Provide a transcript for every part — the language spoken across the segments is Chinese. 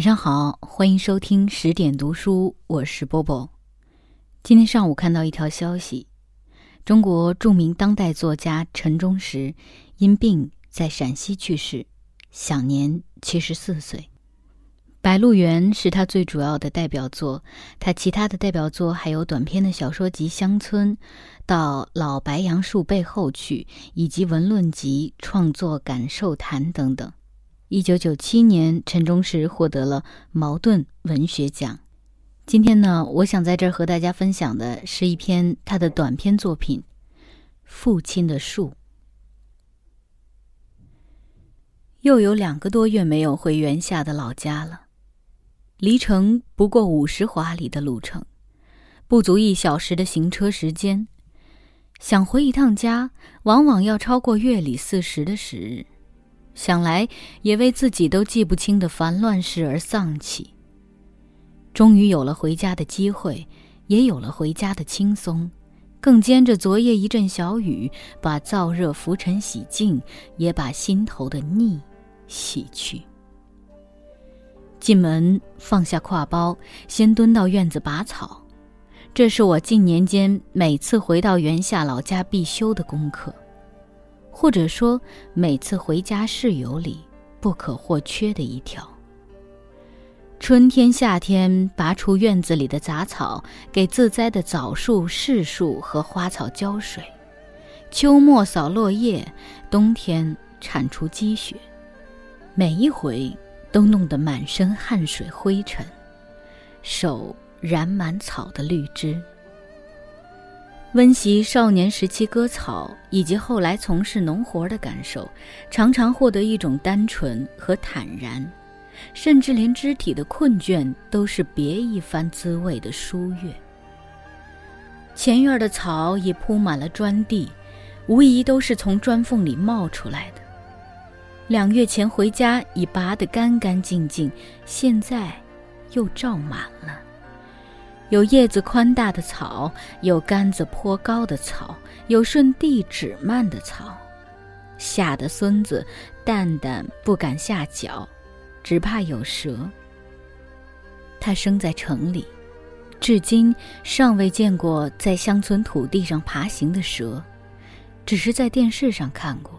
晚上好，欢迎收听十点读书，我是波波。今天上午看到一条消息，中国著名当代作家陈忠实因病在陕西去世，享年七十四岁。《白鹿原》是他最主要的代表作，他其他的代表作还有短篇的小说集《乡村》，到老白杨树背后去，以及文论集《创作感受谈》等等。一九九七年，陈忠实获得了茅盾文学奖。今天呢，我想在这儿和大家分享的是一篇他的短篇作品《父亲的树》。又有两个多月没有回原下的老家了，离城不过五十华里的路程，不足一小时的行车时间。想回一趟家，往往要超过月里四十的时日。想来也为自己都记不清的烦乱事而丧气。终于有了回家的机会，也有了回家的轻松，更兼着昨夜一阵小雨，把燥热浮尘洗净，也把心头的腻洗去。进门放下挎包，先蹲到院子拔草，这是我近年间每次回到原下老家必修的功课。或者说，每次回家室友里不可或缺的一条。春天、夏天拔除院子里的杂草，给自栽的枣树、柿树和花草浇水；秋末扫落叶，冬天铲除积雪。每一回都弄得满身汗水灰尘，手染满草的绿枝。温习少年时期割草，以及后来从事农活的感受，常常获得一种单纯和坦然，甚至连肢体的困倦都是别一番滋味的舒悦。前院的草已铺满了砖地，无疑都是从砖缝里冒出来的。两月前回家已拔得干干净净，现在又照满了。有叶子宽大的草，有杆子颇高的草，有顺地指蔓的草，吓得孙子蛋蛋不敢下脚，只怕有蛇。他生在城里，至今尚未见过在乡村土地上爬行的蛇，只是在电视上看过。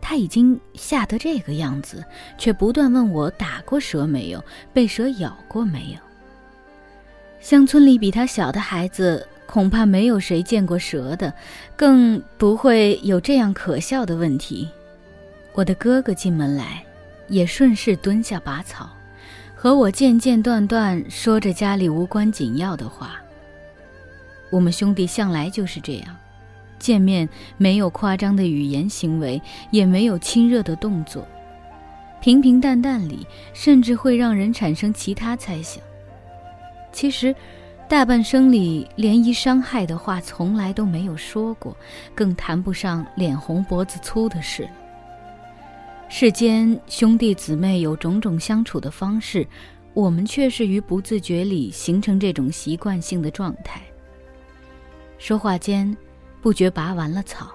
他已经吓得这个样子，却不断问我打过蛇没有，被蛇咬过没有。乡村里比他小的孩子，恐怕没有谁见过蛇的，更不会有这样可笑的问题。我的哥哥进门来，也顺势蹲下拔草，和我间间断断说着家里无关紧要的话。我们兄弟向来就是这样，见面没有夸张的语言行为，也没有亲热的动作，平平淡淡里，甚至会让人产生其他猜想。其实，大半生里连一伤害的话从来都没有说过，更谈不上脸红脖子粗的事。世间兄弟姊妹有种种相处的方式，我们却是于不自觉里形成这种习惯性的状态。说话间，不觉拔完了草，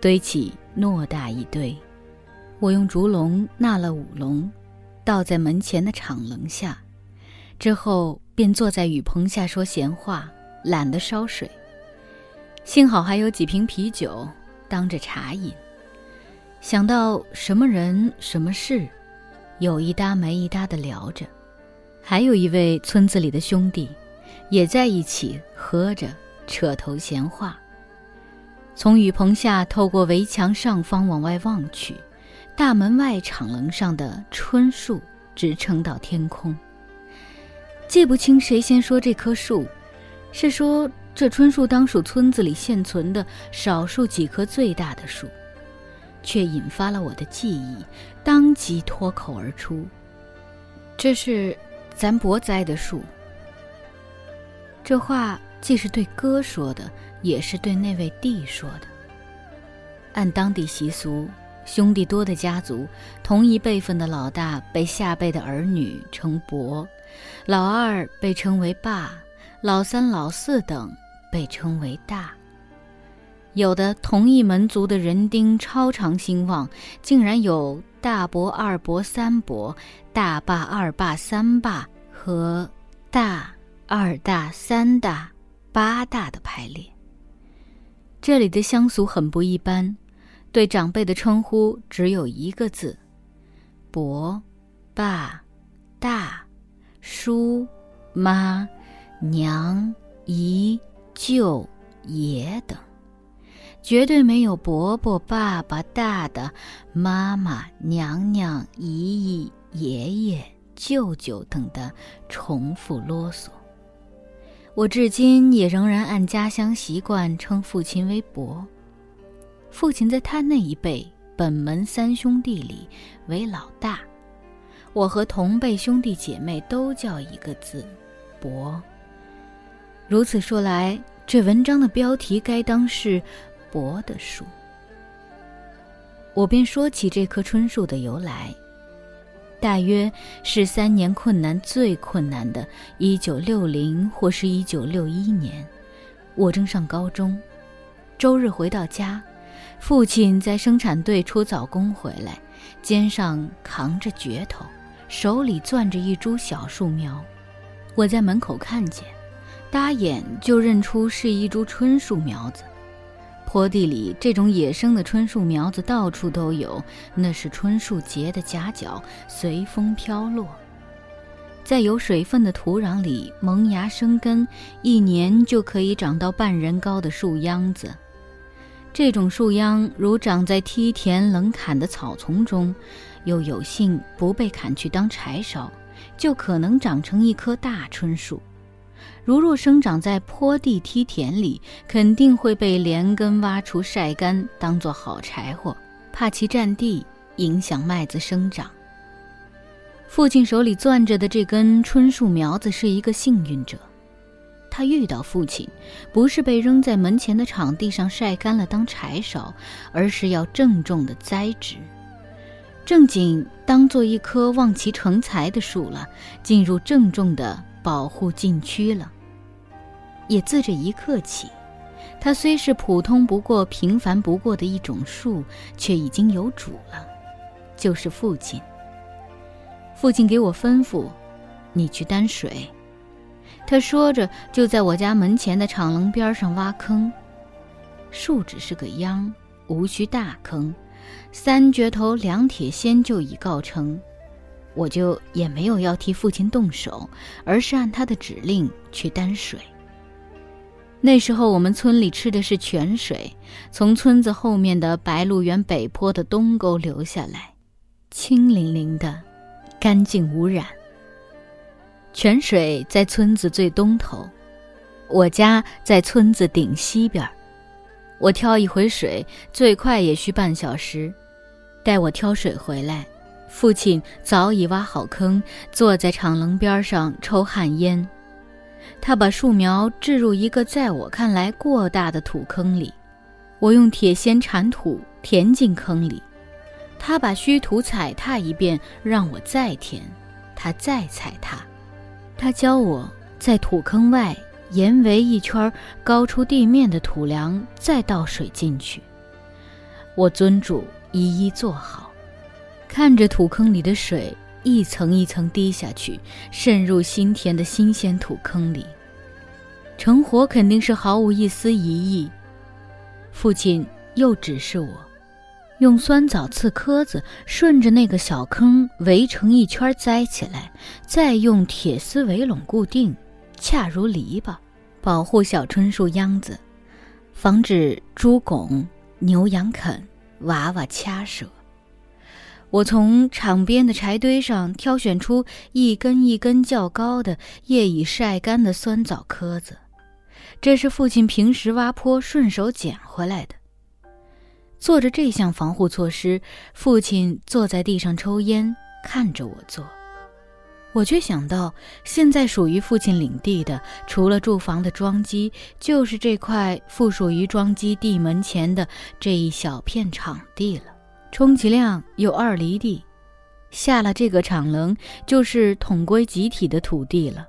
堆起偌大一堆。我用竹笼纳了五笼，倒在门前的敞棱下，之后。便坐在雨棚下说闲话，懒得烧水。幸好还有几瓶啤酒当着茶饮。想到什么人什么事，有一搭没一搭的聊着。还有一位村子里的兄弟，也在一起喝着，扯头闲话。从雨棚下透过围墙上方往外望去，大门外敞棱上的春树直撑到天空。记不清谁先说这棵树，是说这春树当属村子里现存的少数几棵最大的树，却引发了我的记忆，当即脱口而出：“这是咱伯栽的树。”这话既是对哥说的，也是对那位弟说的。按当地习俗，兄弟多的家族，同一辈分的老大被下辈的儿女称伯。老二被称为爸，老三、老四等被称为大。有的同一门族的人丁超常兴旺，竟然有大伯、二伯、三伯、大爸、二爸、三爸和大、二大、三大、八大的排列。这里的乡俗很不一般，对长辈的称呼只有一个字：伯、爸、大、叔、妈、娘、姨、舅、爷等。绝对没有伯伯、爸爸、大的、妈妈、娘娘、姨姨、爷爷、舅舅等的重复啰嗦。我至今也仍然按家乡习惯称父亲为伯。父亲在他那一辈本门三兄弟里为老大，我和同辈兄弟姐妹都叫一个字“伯”。如此说来，这文章的标题该当是。伯的树，我便说起这棵春树的由来。大约是三年困难最困难的1960或是一九六一年，我正上高中，周日回到家，父亲在生产队出早工回来，肩上扛着镢头，手里攥着一株小树苗。我在门口看见，搭眼就认出是一株椿树苗子。坡地里这种野生的椿树苗子到处都有，那是椿树结的夹角，随风飘落，在有水分的土壤里萌芽生根，一年就可以长到半人高的树秧子。这种树秧如长在梯田冷砍的草丛中，又有幸不被砍去当柴烧，就可能长成一棵大椿树。如若生长在坡地梯田里，肯定会被连根挖出晒干，当做好柴火，怕其占地影响麦子生长。父亲手里攥着的这根椿树苗子是一个幸运者，他遇到父亲，不是被扔在门前的场地上晒干了当柴烧，而是要郑重的栽植，正经当做一棵望其成材的树了，进入郑重的。保护禁区了。也自这一刻起，它虽是普通不过、平凡不过的一种树，却已经有主了，就是父亲。父亲给我吩咐：“你去担水。”他说着，就在我家门前的敞廊边上挖坑。树只是个秧，无需大坑，三镢头两铁锨就已告成。我就也没有要替父亲动手，而是按他的指令去担水。那时候我们村里吃的是泉水，从村子后面的白鹿原北坡的东沟流下来，清凌凌的，干净无染。泉水在村子最东头，我家在村子顶西边儿我挑一回水，最快也需半小时。待我挑水回来。父亲早已挖好坑，坐在敞棱边上抽旱烟。他把树苗置入一个在我看来过大的土坑里，我用铁锨铲土填进坑里。他把虚土踩踏一遍，让我再填，他再踩踏。他教我在土坑外沿围一圈高出地面的土梁，再倒水进去。我遵嘱，一一做好。看着土坑里的水一层一层滴下去，渗入新填的新鲜土坑里，成活肯定是毫无一丝疑义。父亲又指示我，用酸枣刺壳子顺着那个小坑围成一圈栽起来，再用铁丝围拢固定，恰如篱笆，保护小椿树秧子，防止猪拱、牛羊啃、娃娃掐折。我从场边的柴堆上挑选出一根一根较高的、叶已晒干的酸枣壳子，这是父亲平时挖坡顺手捡回来的。做着这项防护措施，父亲坐在地上抽烟，看着我做。我却想到，现在属于父亲领地的，除了住房的庄基，就是这块附属于庄基地门前的这一小片场地了。充其量有二厘地，下了这个场棱，就是统归集体的土地了。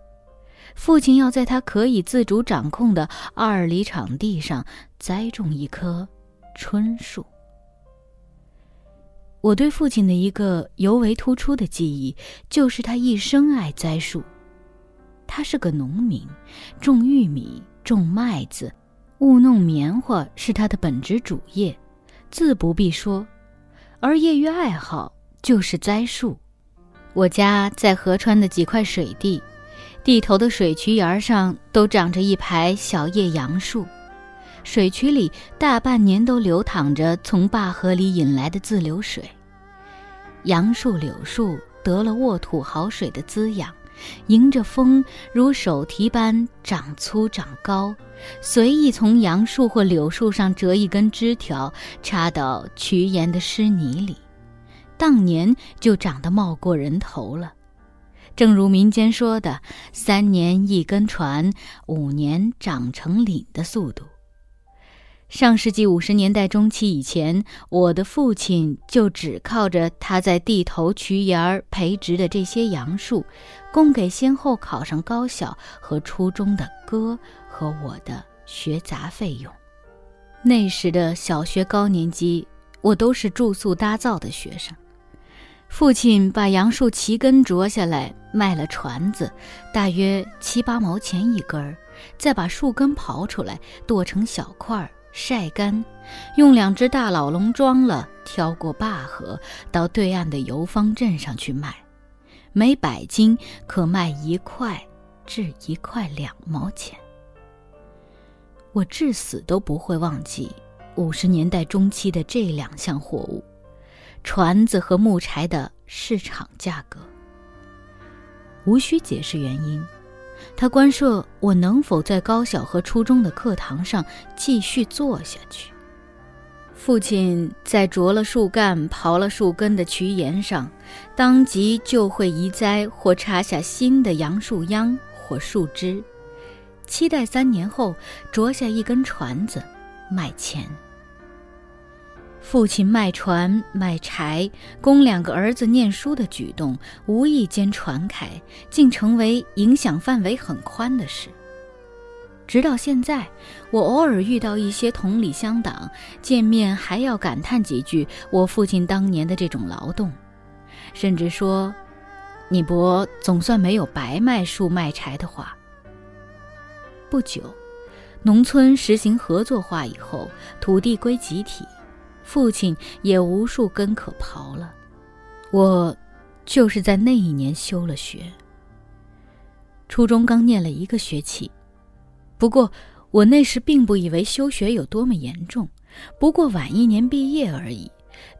父亲要在他可以自主掌控的二里场地上栽种一棵春树。我对父亲的一个尤为突出的记忆，就是他一生爱栽树。他是个农民，种玉米、种麦子、务弄棉花是他的本职主业，自不必说。而业余爱好就是栽树。我家在河川的几块水地，地头的水渠沿上都长着一排小叶杨树。水渠里大半年都流淌着从坝河里引来的自流水。杨树、柳树得了沃土好水的滋养，迎着风如手提般长粗长高。随意从杨树或柳树上折一根枝条，插到渠沿的湿泥里，当年就长得冒过人头了。正如民间说的“三年一根船，五年长成岭”的速度。上世纪五十年代中期以前，我的父亲就只靠着他在地头渠沿儿培植的这些杨树，供给先后考上高小和初中的哥和我的学杂费用。那时的小学高年级，我都是住宿搭灶的学生。父亲把杨树齐根啄下来卖了船子，大约七八毛钱一根儿，再把树根刨出来剁成小块儿。晒干，用两只大老笼装了，挑过坝河，到对岸的游方镇上去卖，每百斤可卖一块至一块两毛钱。我至死都不会忘记五十年代中期的这两项货物：船子和木柴的市场价格。无需解释原因。他关涉我能否在高小和初中的课堂上继续做下去。父亲在啄了树干、刨了树根的渠沿上，当即就会移栽或插下新的杨树秧或树枝，期待三年后啄下一根船子，卖钱。父亲卖船卖柴，供两个儿子念书的举动，无意间传开，竟成为影响范围很宽的事。直到现在，我偶尔遇到一些同里乡党，见面还要感叹几句我父亲当年的这种劳动，甚至说：“你伯总算没有白卖树卖柴的话。”不久，农村实行合作化以后，土地归集体。父亲也无数根可刨了，我就是在那一年休了学。初中刚念了一个学期，不过我那时并不以为休学有多么严重，不过晚一年毕业而已。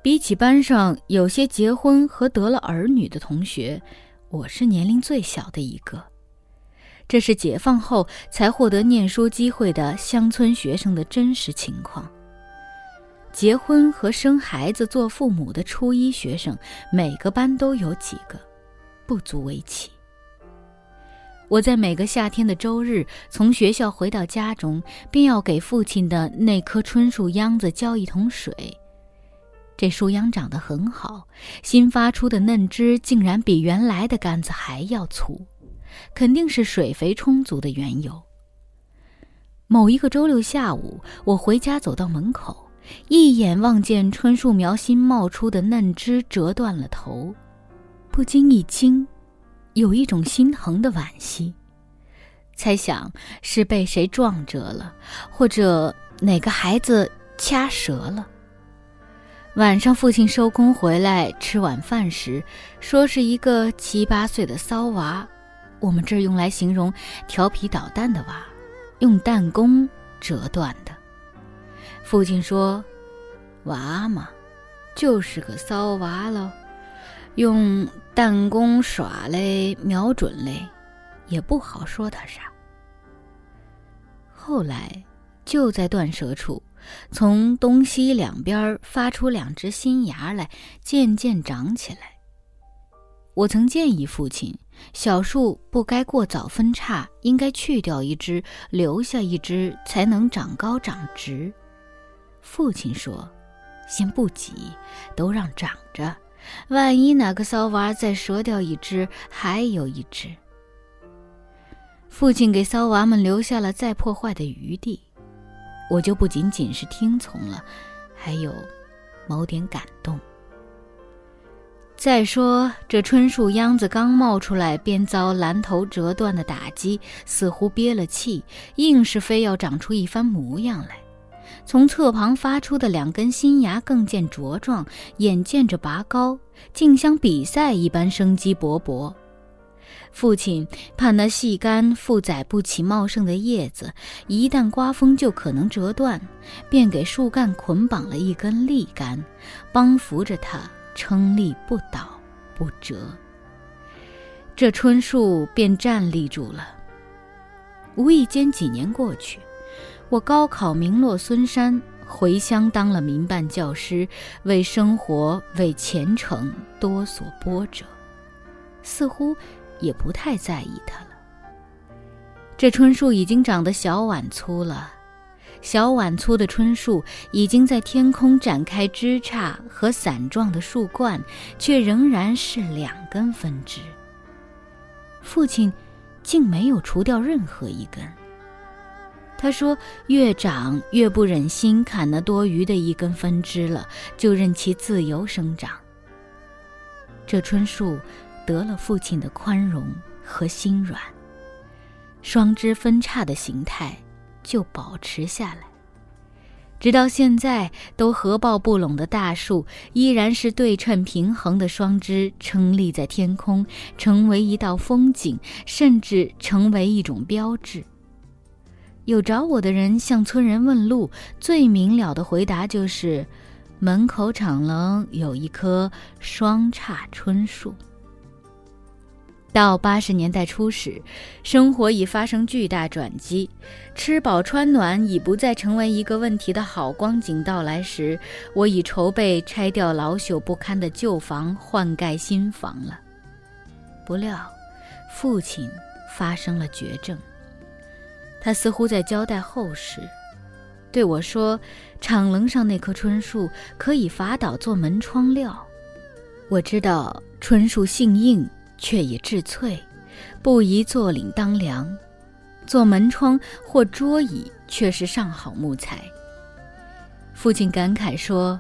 比起班上有些结婚和得了儿女的同学，我是年龄最小的一个。这是解放后才获得念书机会的乡村学生的真实情况。结婚和生孩子、做父母的初一学生，每个班都有几个，不足为奇。我在每个夏天的周日从学校回到家中，便要给父亲的那棵椿树秧子浇一桶水。这树秧长得很好，新发出的嫩枝竟然比原来的杆子还要粗，肯定是水肥充足的缘由。某一个周六下午，我回家走到门口。一眼望见春树苗新冒出的嫩枝折断了头，不禁一惊，有一种心疼的惋惜，猜想是被谁撞折了，或者哪个孩子掐折了。晚上父亲收工回来吃晚饭时，说是一个七八岁的骚娃，我们这儿用来形容调皮捣蛋的娃，用弹弓折断的。父亲说：“娃嘛，就是个骚娃喽，用弹弓耍嘞，瞄准嘞，也不好说他啥。”后来，就在断舌处，从东西两边发出两只新芽来，渐渐长起来。我曾建议父亲，小树不该过早分叉，应该去掉一只，留下一只，才能长高长直。父亲说：“先不急，都让长着。万一哪个骚娃再折掉一只，还有一只。”父亲给骚娃们留下了再破坏的余地，我就不仅仅是听从了，还有某点感动。再说这椿树秧子刚冒出来，便遭拦头折断的打击，似乎憋了气，硬是非要长出一番模样来。从侧旁发出的两根新芽更见茁壮，眼见着拔高，竟像比赛一般生机勃勃。父亲怕那细干负载不起茂盛的叶子，一旦刮风就可能折断，便给树干捆绑了一根立杆，帮扶着它撑立不倒不折。这椿树便站立住了。无意间几年过去，我高考名落孙山，回乡当了民办教师，为生活为前程多所波折，似乎。也不太在意他了。这椿树已经长得小碗粗了，小碗粗的椿树已经在天空展开枝杈和伞状的树冠，却仍然是两根分支。父亲竟没有除掉任何一根。他说：“越长越不忍心砍那多余的一根分支了，就任其自由生长。”这椿树。得了父亲的宽容和心软，双枝分叉的形态就保持下来，直到现在都合抱不拢的大树，依然是对称平衡的双枝撑立在天空，成为一道风景，甚至成为一种标志。有找我的人向村人问路，最明了的回答就是：门口厂棱有一棵双叉椿树。到八十年代初时，生活已发生巨大转机，吃饱穿暖已不再成为一个问题的好光景到来时，我已筹备拆掉老朽不堪的旧房，换盖新房了。不料，父亲发生了绝症。他似乎在交代后事，对我说：“敞棱上那棵椿树可以伐倒做门窗料。”我知道椿树性硬。却也质脆，不宜坐领当梁，做门窗或桌椅却是上好木材。父亲感慨说：“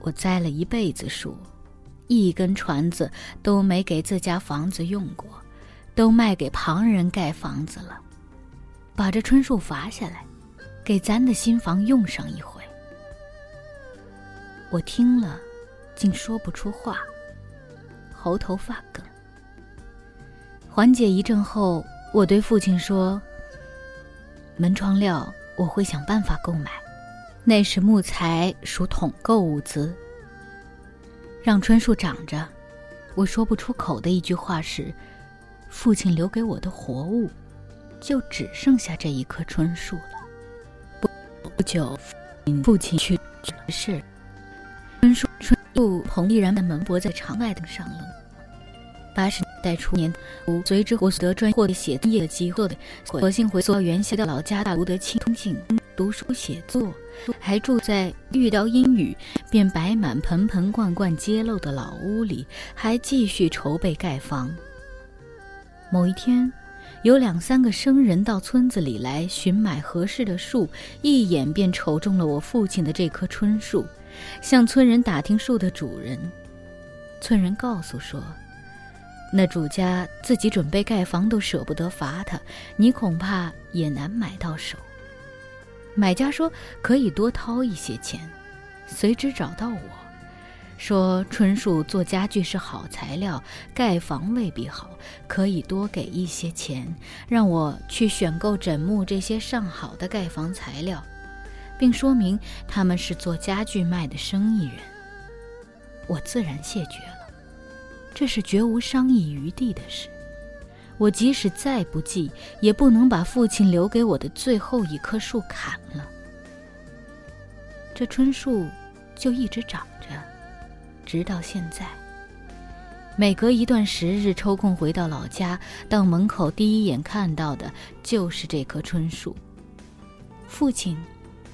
我栽了一辈子树，一根椽子都没给自家房子用过，都卖给旁人盖房子了。把这椿树伐下来，给咱的新房用上一回。”我听了，竟说不出话。喉头发梗。缓解一阵后，我对父亲说：“门窗料我会想办法购买，那时木材属统购物资。让椿树长着。”我说不出口的一句话是：“父亲留给我的活物，就只剩下这一棵椿树了。”不不久，父亲去世，椿树椿树棚依然门泊在长外等上了。八十年代初年，随之获得专业写业的机会，索性回到原先的老家大读得清静，读书写作，还住在遇到阴雨便摆满盆盆罐罐揭露的老屋里，还继续筹备盖房。某一天，有两三个生人到村子里来寻买合适的树，一眼便瞅中了我父亲的这棵椿树，向村人打听树的主人。村人告诉说。那主家自己准备盖房，都舍不得罚他，你恐怕也难买到手。买家说可以多掏一些钱，随之找到我，说椿树做家具是好材料，盖房未必好，可以多给一些钱，让我去选购枕木这些上好的盖房材料，并说明他们是做家具卖的生意人。我自然谢绝了。这是绝无商议余地的事，我即使再不济，也不能把父亲留给我的最后一棵树砍了。这椿树就一直长，直到现在。每隔一段时日抽空回到老家，到门口第一眼看到的就是这棵椿树。父亲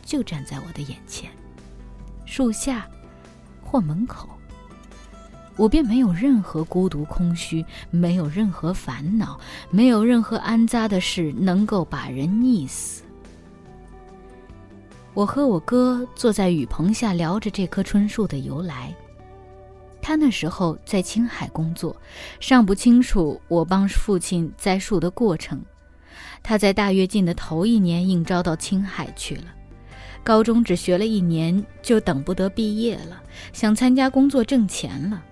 就站在我的眼前，树下或门口。我便没有任何孤独空虚，没有任何烦恼，没有任何安扎的事能够把人溺死。我和我哥坐在雨棚下聊着这棵椿树的由来，他那时候在青海工作，尚不清楚我帮父亲栽树的过程。他在大跃进的头一年应招到青海去了，高中只学了一年就等不得毕业了，想参加工作挣钱了。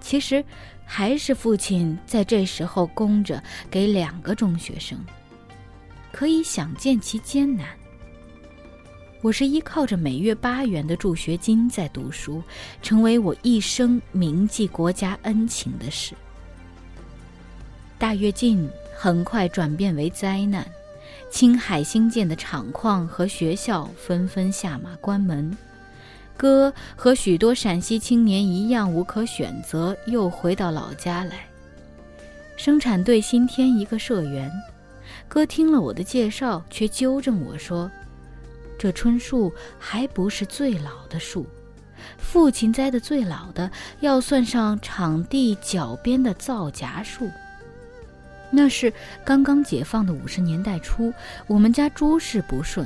其实，还是父亲在这时候供着给两个中学生，可以想见其艰难。我是依靠着每月八元的助学金在读书，成为我一生铭记国家恩情的事。大跃进很快转变为灾难，青海新建的厂矿和学校纷纷下马关门。哥和许多陕西青年一样无可选择，又回到老家来。生产队新添一个社员，哥听了我的介绍，却纠正我说。这椿树还不是最老的树，父亲栽的最老的要算上场地脚边的皂荚树。那是刚刚解放的五十年代初，我们家诸事不顺，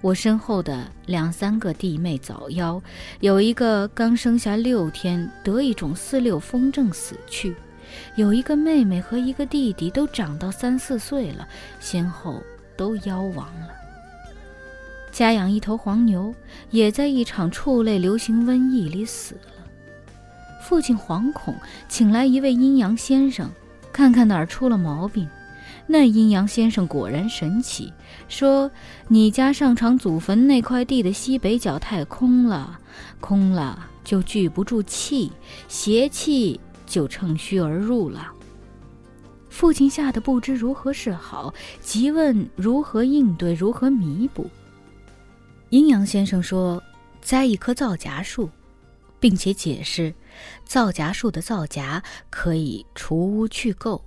我身后的两三个弟妹早夭，有一个刚生下六天得一种四六风症死去，有一个妹妹和一个弟弟都长到三四岁了，先后都夭亡了。家养一头黄牛，也在一场畜类流行瘟疫里死了。父亲惶恐，请来一位阴阳先生，看看哪儿出了毛病。那阴阳先生果然神奇，说：“你家上场祖坟那块地的西北角太空了，空了就聚不住气，邪气就乘虚而入了。”父亲吓得不知如何是好，急问如何应对，如何弥补。阴阳先生说：“栽一棵皂荚树，并且解释，皂荚树的皂荚可以除污去垢，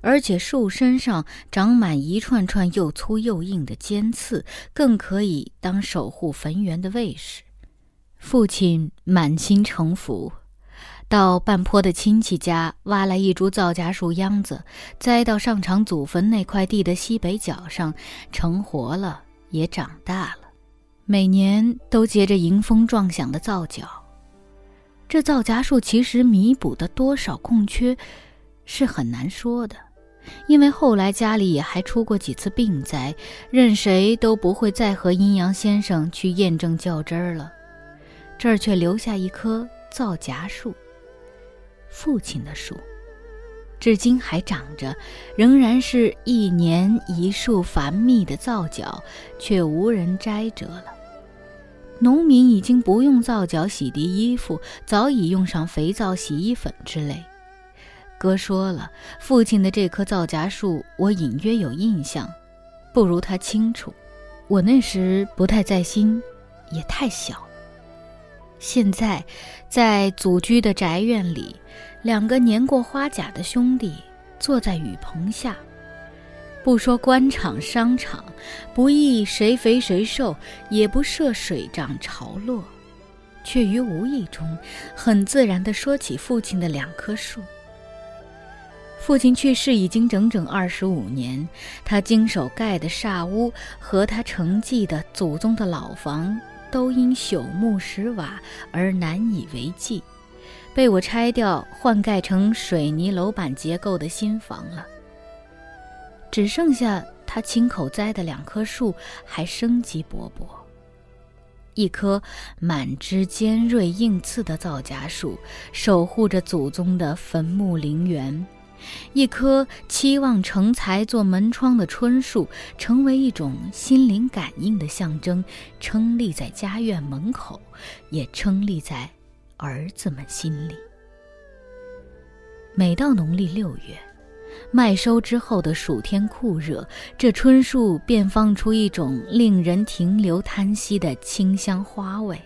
而且树身上长满一串串又粗又硬的尖刺，更可以当守护坟园的卫士。”父亲满心诚服，到半坡的亲戚家挖来一株皂荚树秧子，栽到上场祖坟那块地的西北角上，成活了，也长大了。每年都结着迎风撞响的皂角，这皂荚树其实弥补的多少空缺，是很难说的，因为后来家里也还出过几次病灾，任谁都不会再和阴阳先生去验证较真儿了。这儿却留下一棵皂荚树，父亲的树。至今还长着，仍然是一年一树繁密的皂角，却无人摘折了。农民已经不用皂角洗涤衣服，早已用上肥皂、洗衣粉之类。哥说了，父亲的这棵皂荚树，我隐约有印象，不如他清楚。我那时不太在心，也太小。现在，在祖居的宅院里。两个年过花甲的兄弟坐在雨棚下，不说官场商场，不议谁肥谁瘦，也不涉水涨潮落，却于无意中很自然地说起父亲的两棵树。父亲去世已经整整二十五年，他经手盖的煞屋和他承继的祖宗的老房，都因朽木石瓦而难以为继。被我拆掉，换盖成水泥楼板结构的新房了。只剩下他亲口栽的两棵树还生机勃勃。一棵满枝尖锐硬刺的皂荚树，守护着祖宗的坟墓陵园；一棵期望成才做门窗的椿树，成为一种心灵感应的象征，撑立在家院门口，也矗立在。儿子们心里，每到农历六月，麦收之后的暑天酷热，这椿树便放出一种令人停留叹息的清香花味，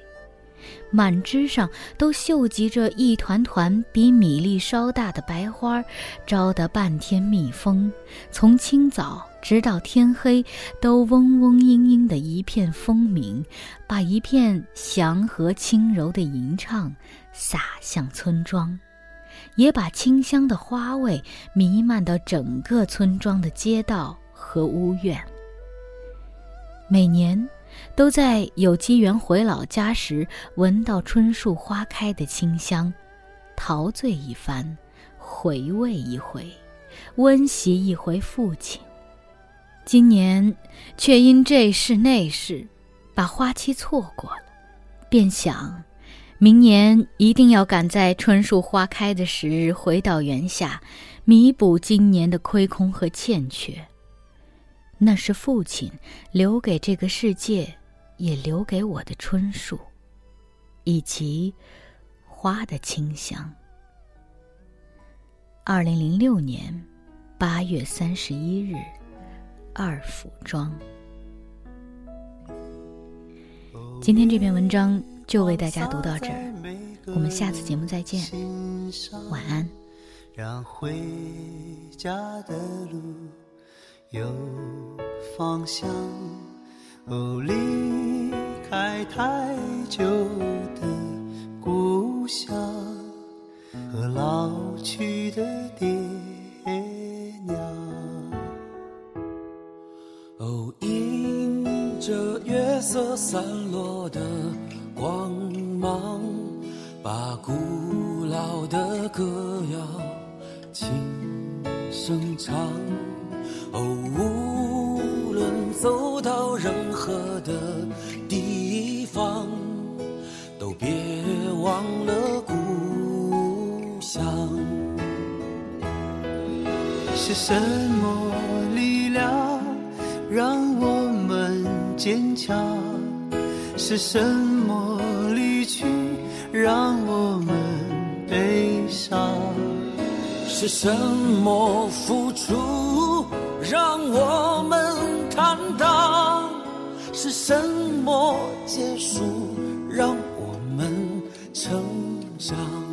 满枝上都绣集着一团团比米粒稍大的白花，招得半天蜜蜂，从清早。直到天黑，都嗡嗡嘤嘤的一片蜂鸣，把一片祥和轻柔的吟唱洒向村庄，也把清香的花味弥漫到整个村庄的街道和屋院。每年，都在有机缘回老家时，闻到春树花开的清香，陶醉一番，回味一回，温习一回父亲。今年却因这事那事，把花期错过了，便想，明年一定要赶在春树花开的时日回到园下，弥补今年的亏空和欠缺。那是父亲留给这个世界，也留给我的春树，以及花的清香。二零零六年八月三十一日。二府庄。今天这篇文章就为大家读到这儿，我们下次节目再见，晚安。让回家的路有方向，哦，离开太久的故乡和老去的爹娘。哦，迎着月色散落的光芒，把古老的歌谣轻声唱。哦，无走到任何的地方，都别忘了故乡。是什么力量？让我们坚强，是什么离去让我们悲伤？是什么付出让我们坦？是什么结束让我们成长？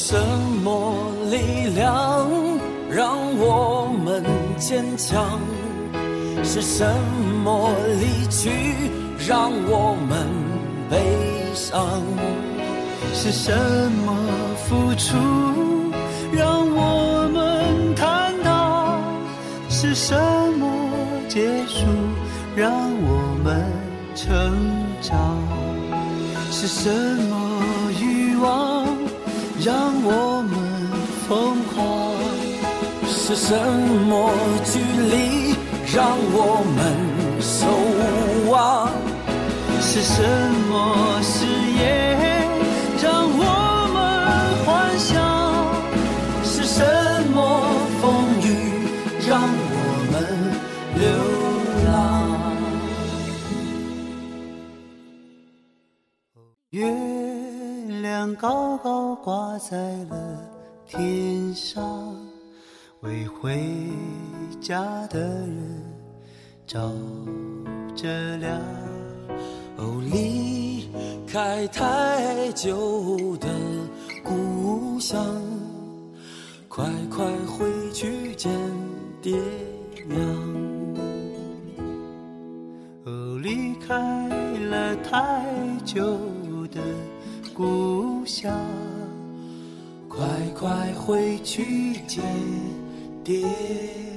什么力量让我们坚强？是什么离去让我们悲伤？是什么付出让我们坦荡？是什么结束让我们成长？是什么让我们疯狂？是什么距离？让我们守望，是什么誓言让我们幻想？是什么风雨让我们流浪？月亮高高挂在了天上。为回家的人照着亮。哦，离开太久的故乡，快快回去见爹娘。哦，离开了太久的故乡下，快快回去见。爹。